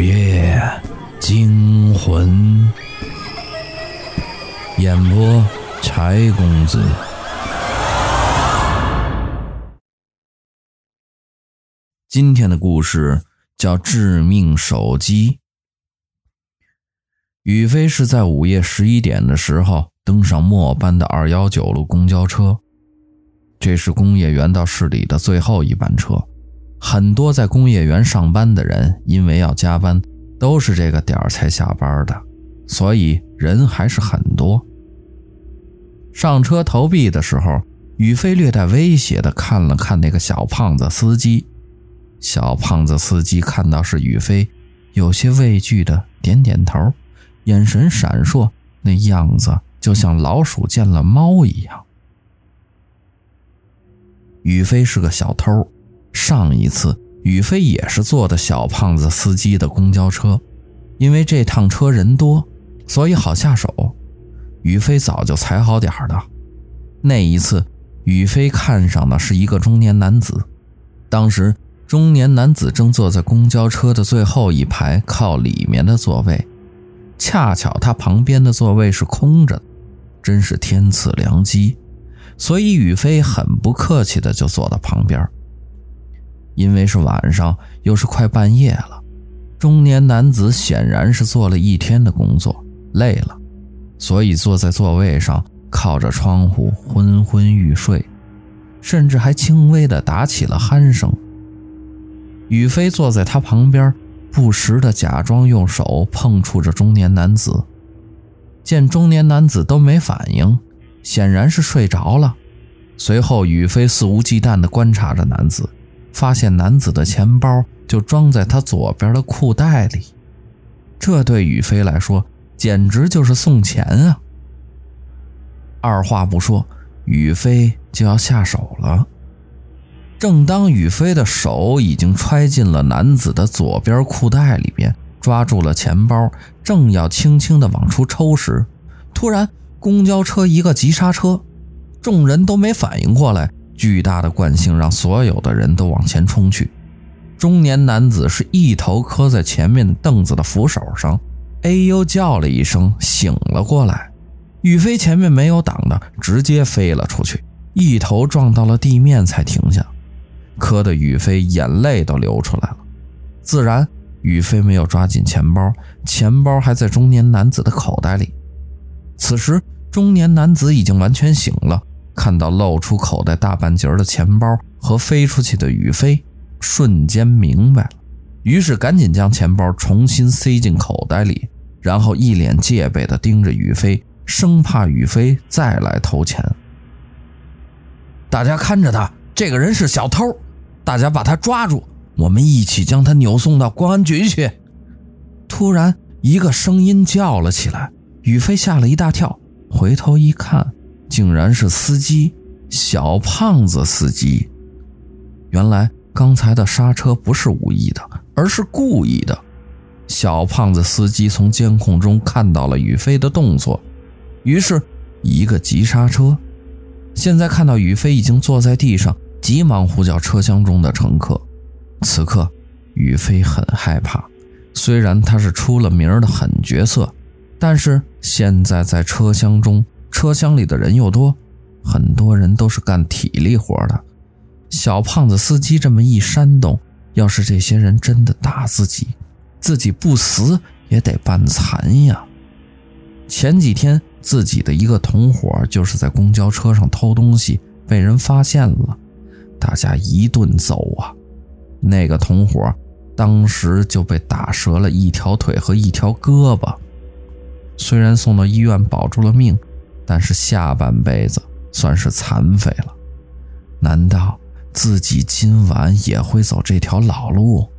午夜惊魂，演播柴公子。今天的故事叫《致命手机》。宇飞是在午夜十一点的时候登上末班的二幺九路公交车，这是工业园到市里的最后一班车。很多在工业园上班的人，因为要加班，都是这个点儿才下班的，所以人还是很多。上车投币的时候，宇飞略带威胁的看了看那个小胖子司机。小胖子司机看到是宇飞，有些畏惧的点点头，眼神闪烁，那样子就像老鼠见了猫一样。宇飞是个小偷。上一次，宇飞也是坐的小胖子司机的公交车，因为这趟车人多，所以好下手。宇飞早就踩好点儿的。那一次，宇飞看上的是一个中年男子，当时中年男子正坐在公交车的最后一排靠里面的座位，恰巧他旁边的座位是空着的，真是天赐良机。所以宇飞很不客气的就坐到旁边。因为是晚上，又是快半夜了，中年男子显然是做了一天的工作，累了，所以坐在座位上，靠着窗户昏昏欲睡，甚至还轻微的打起了鼾声。宇飞坐在他旁边，不时的假装用手碰触着中年男子，见中年男子都没反应，显然是睡着了。随后，宇飞肆无忌惮的观察着男子。发现男子的钱包就装在他左边的裤袋里，这对宇飞来说简直就是送钱啊！二话不说，宇飞就要下手了。正当宇飞的手已经揣进了男子的左边裤袋里边，抓住了钱包，正要轻轻地往出抽时，突然公交车一个急刹车，众人都没反应过来。巨大的惯性让所有的人都往前冲去。中年男子是一头磕在前面凳子的扶手上，哎呦叫了一声，醒了过来。宇飞前面没有挡的，直接飞了出去，一头撞到了地面才停下，磕的宇飞眼泪都流出来了。自然，宇飞没有抓紧钱包，钱包还在中年男子的口袋里。此时，中年男子已经完全醒了。看到露出口袋大半截的钱包和飞出去的宇飞，瞬间明白了，于是赶紧将钱包重新塞进口袋里，然后一脸戒备地盯着宇飞，生怕宇飞再来偷钱。大家看着他，这个人是小偷，大家把他抓住，我们一起将他扭送到公安局去。突然，一个声音叫了起来，宇飞吓了一大跳，回头一看。竟然是司机小胖子司机，原来刚才的刹车不是无意的，而是故意的。小胖子司机从监控中看到了宇飞的动作，于是一个急刹车。现在看到宇飞已经坐在地上，急忙呼叫车厢中的乘客。此刻宇飞很害怕，虽然他是出了名的狠角色，但是现在在车厢中。车厢里的人又多，很多人都是干体力活的。小胖子司机这么一煽动，要是这些人真的打自己，自己不死也得半残呀。前几天自己的一个同伙就是在公交车上偷东西，被人发现了，大家一顿揍啊。那个同伙当时就被打折了一条腿和一条胳膊，虽然送到医院保住了命。但是下半辈子算是残废了，难道自己今晚也会走这条老路？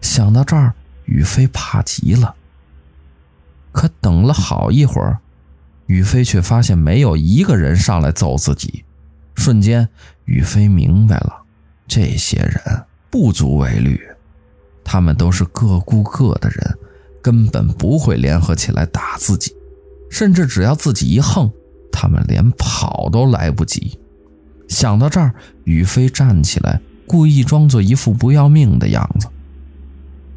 想到这儿，宇飞怕极了。可等了好一会儿，宇飞却发现没有一个人上来揍自己。瞬间，宇飞明白了，这些人不足为虑，他们都是各顾各的人，根本不会联合起来打自己。甚至只要自己一横，他们连跑都来不及。想到这儿，宇飞站起来，故意装作一副不要命的样子。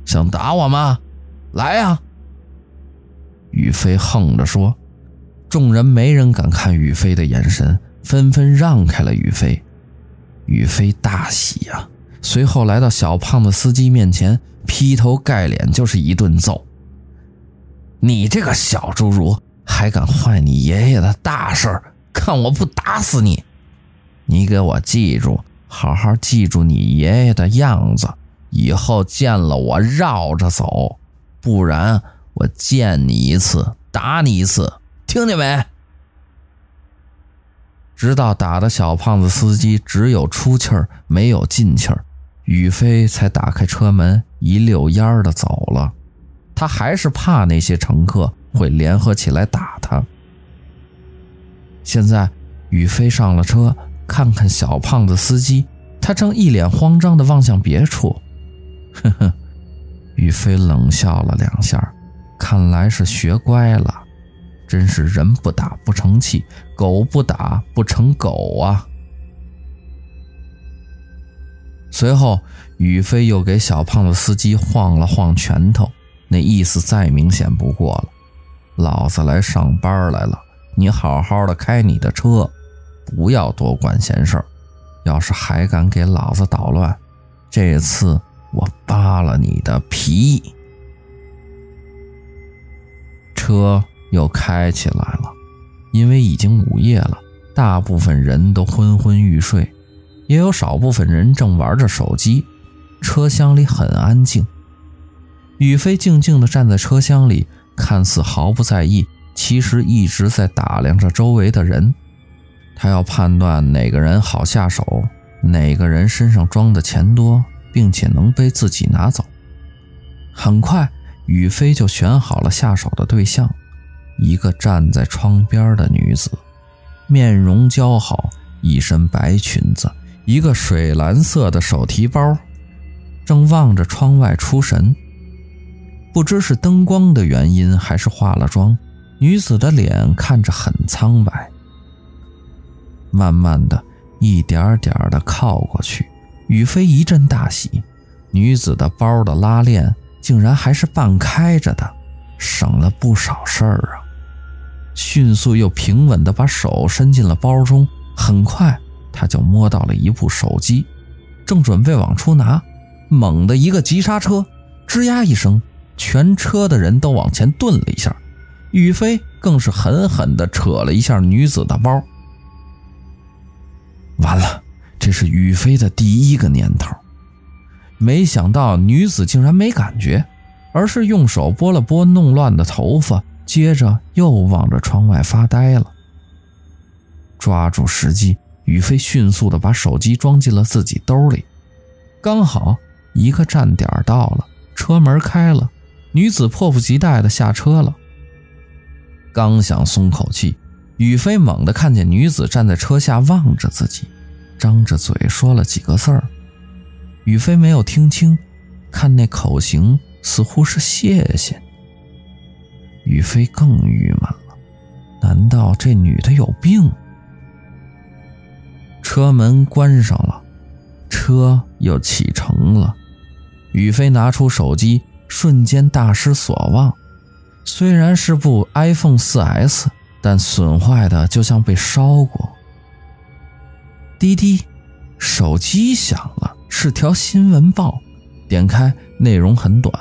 想打我吗？来呀！宇飞横着说。众人没人敢看宇飞的眼神，纷纷让开了宇飞。宇飞大喜呀、啊，随后来到小胖子司机面前，劈头盖脸就是一顿揍。你这个小侏儒，还敢坏你爷爷的大事儿？看我不打死你！你给我记住，好好记住你爷爷的样子，以后见了我绕着走，不然我见你一次打你一次，听见没？直到打的小胖子司机只有出气儿没有进气儿，宇飞才打开车门，一溜烟的走了。他还是怕那些乘客会联合起来打他。现在宇飞上了车，看看小胖子司机，他正一脸慌张地望向别处。呵呵，宇飞冷笑了两下，看来是学乖了。真是人不打不成器，狗不打不成狗啊！随后，宇飞又给小胖子司机晃了晃拳头，那意思再明显不过了。老子来上班来了。你好好的开你的车，不要多管闲事儿。要是还敢给老子捣乱，这次我扒了你的皮。车又开起来了，因为已经午夜了，大部分人都昏昏欲睡，也有少部分人正玩着手机。车厢里很安静，宇飞静静地站在车厢里，看似毫不在意。其实一直在打量着周围的人，他要判断哪个人好下手，哪个人身上装的钱多，并且能被自己拿走。很快，宇飞就选好了下手的对象，一个站在窗边的女子，面容姣好，一身白裙子，一个水蓝色的手提包，正望着窗外出神。不知是灯光的原因，还是化了妆。女子的脸看着很苍白，慢慢的一点点的靠过去，宇飞一阵大喜，女子的包的拉链竟然还是半开着的，省了不少事儿啊！迅速又平稳的把手伸进了包中，很快他就摸到了一部手机，正准备往出拿，猛的一个急刹车，吱呀一声，全车的人都往前顿了一下。宇飞更是狠狠地扯了一下女子的包，完了，这是宇飞的第一个念头。没想到女子竟然没感觉，而是用手拨了拨弄乱的头发，接着又望着窗外发呆了。抓住时机，宇飞迅速地把手机装进了自己兜里。刚好一个站点到了，车门开了，女子迫不及待地下车了。刚想松口气，宇飞猛地看见女子站在车下望着自己，张着嘴说了几个字儿。宇飞没有听清，看那口型似乎是谢谢。宇飞更郁闷了，难道这女的有病？车门关上了，车又启程了。宇飞拿出手机，瞬间大失所望。虽然是部 iPhone 4S，但损坏的就像被烧过。滴滴，手机响了，是条新闻报。点开，内容很短。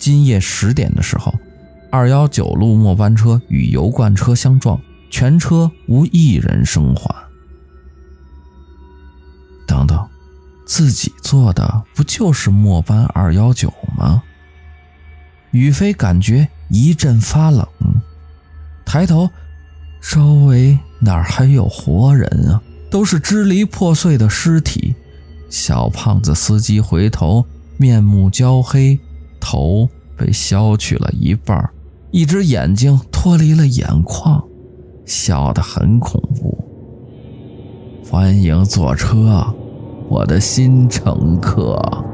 今夜十点的时候，二幺九路末班车与油罐车相撞，全车无一人生还。自己坐的不就是末班二幺九吗？宇飞感觉一阵发冷，抬头，周围哪还有活人啊？都是支离破碎的尸体。小胖子司机回头，面目焦黑，头被削去了一半，一只眼睛脱离了眼眶，笑得很恐怖。欢迎坐车，我的新乘客。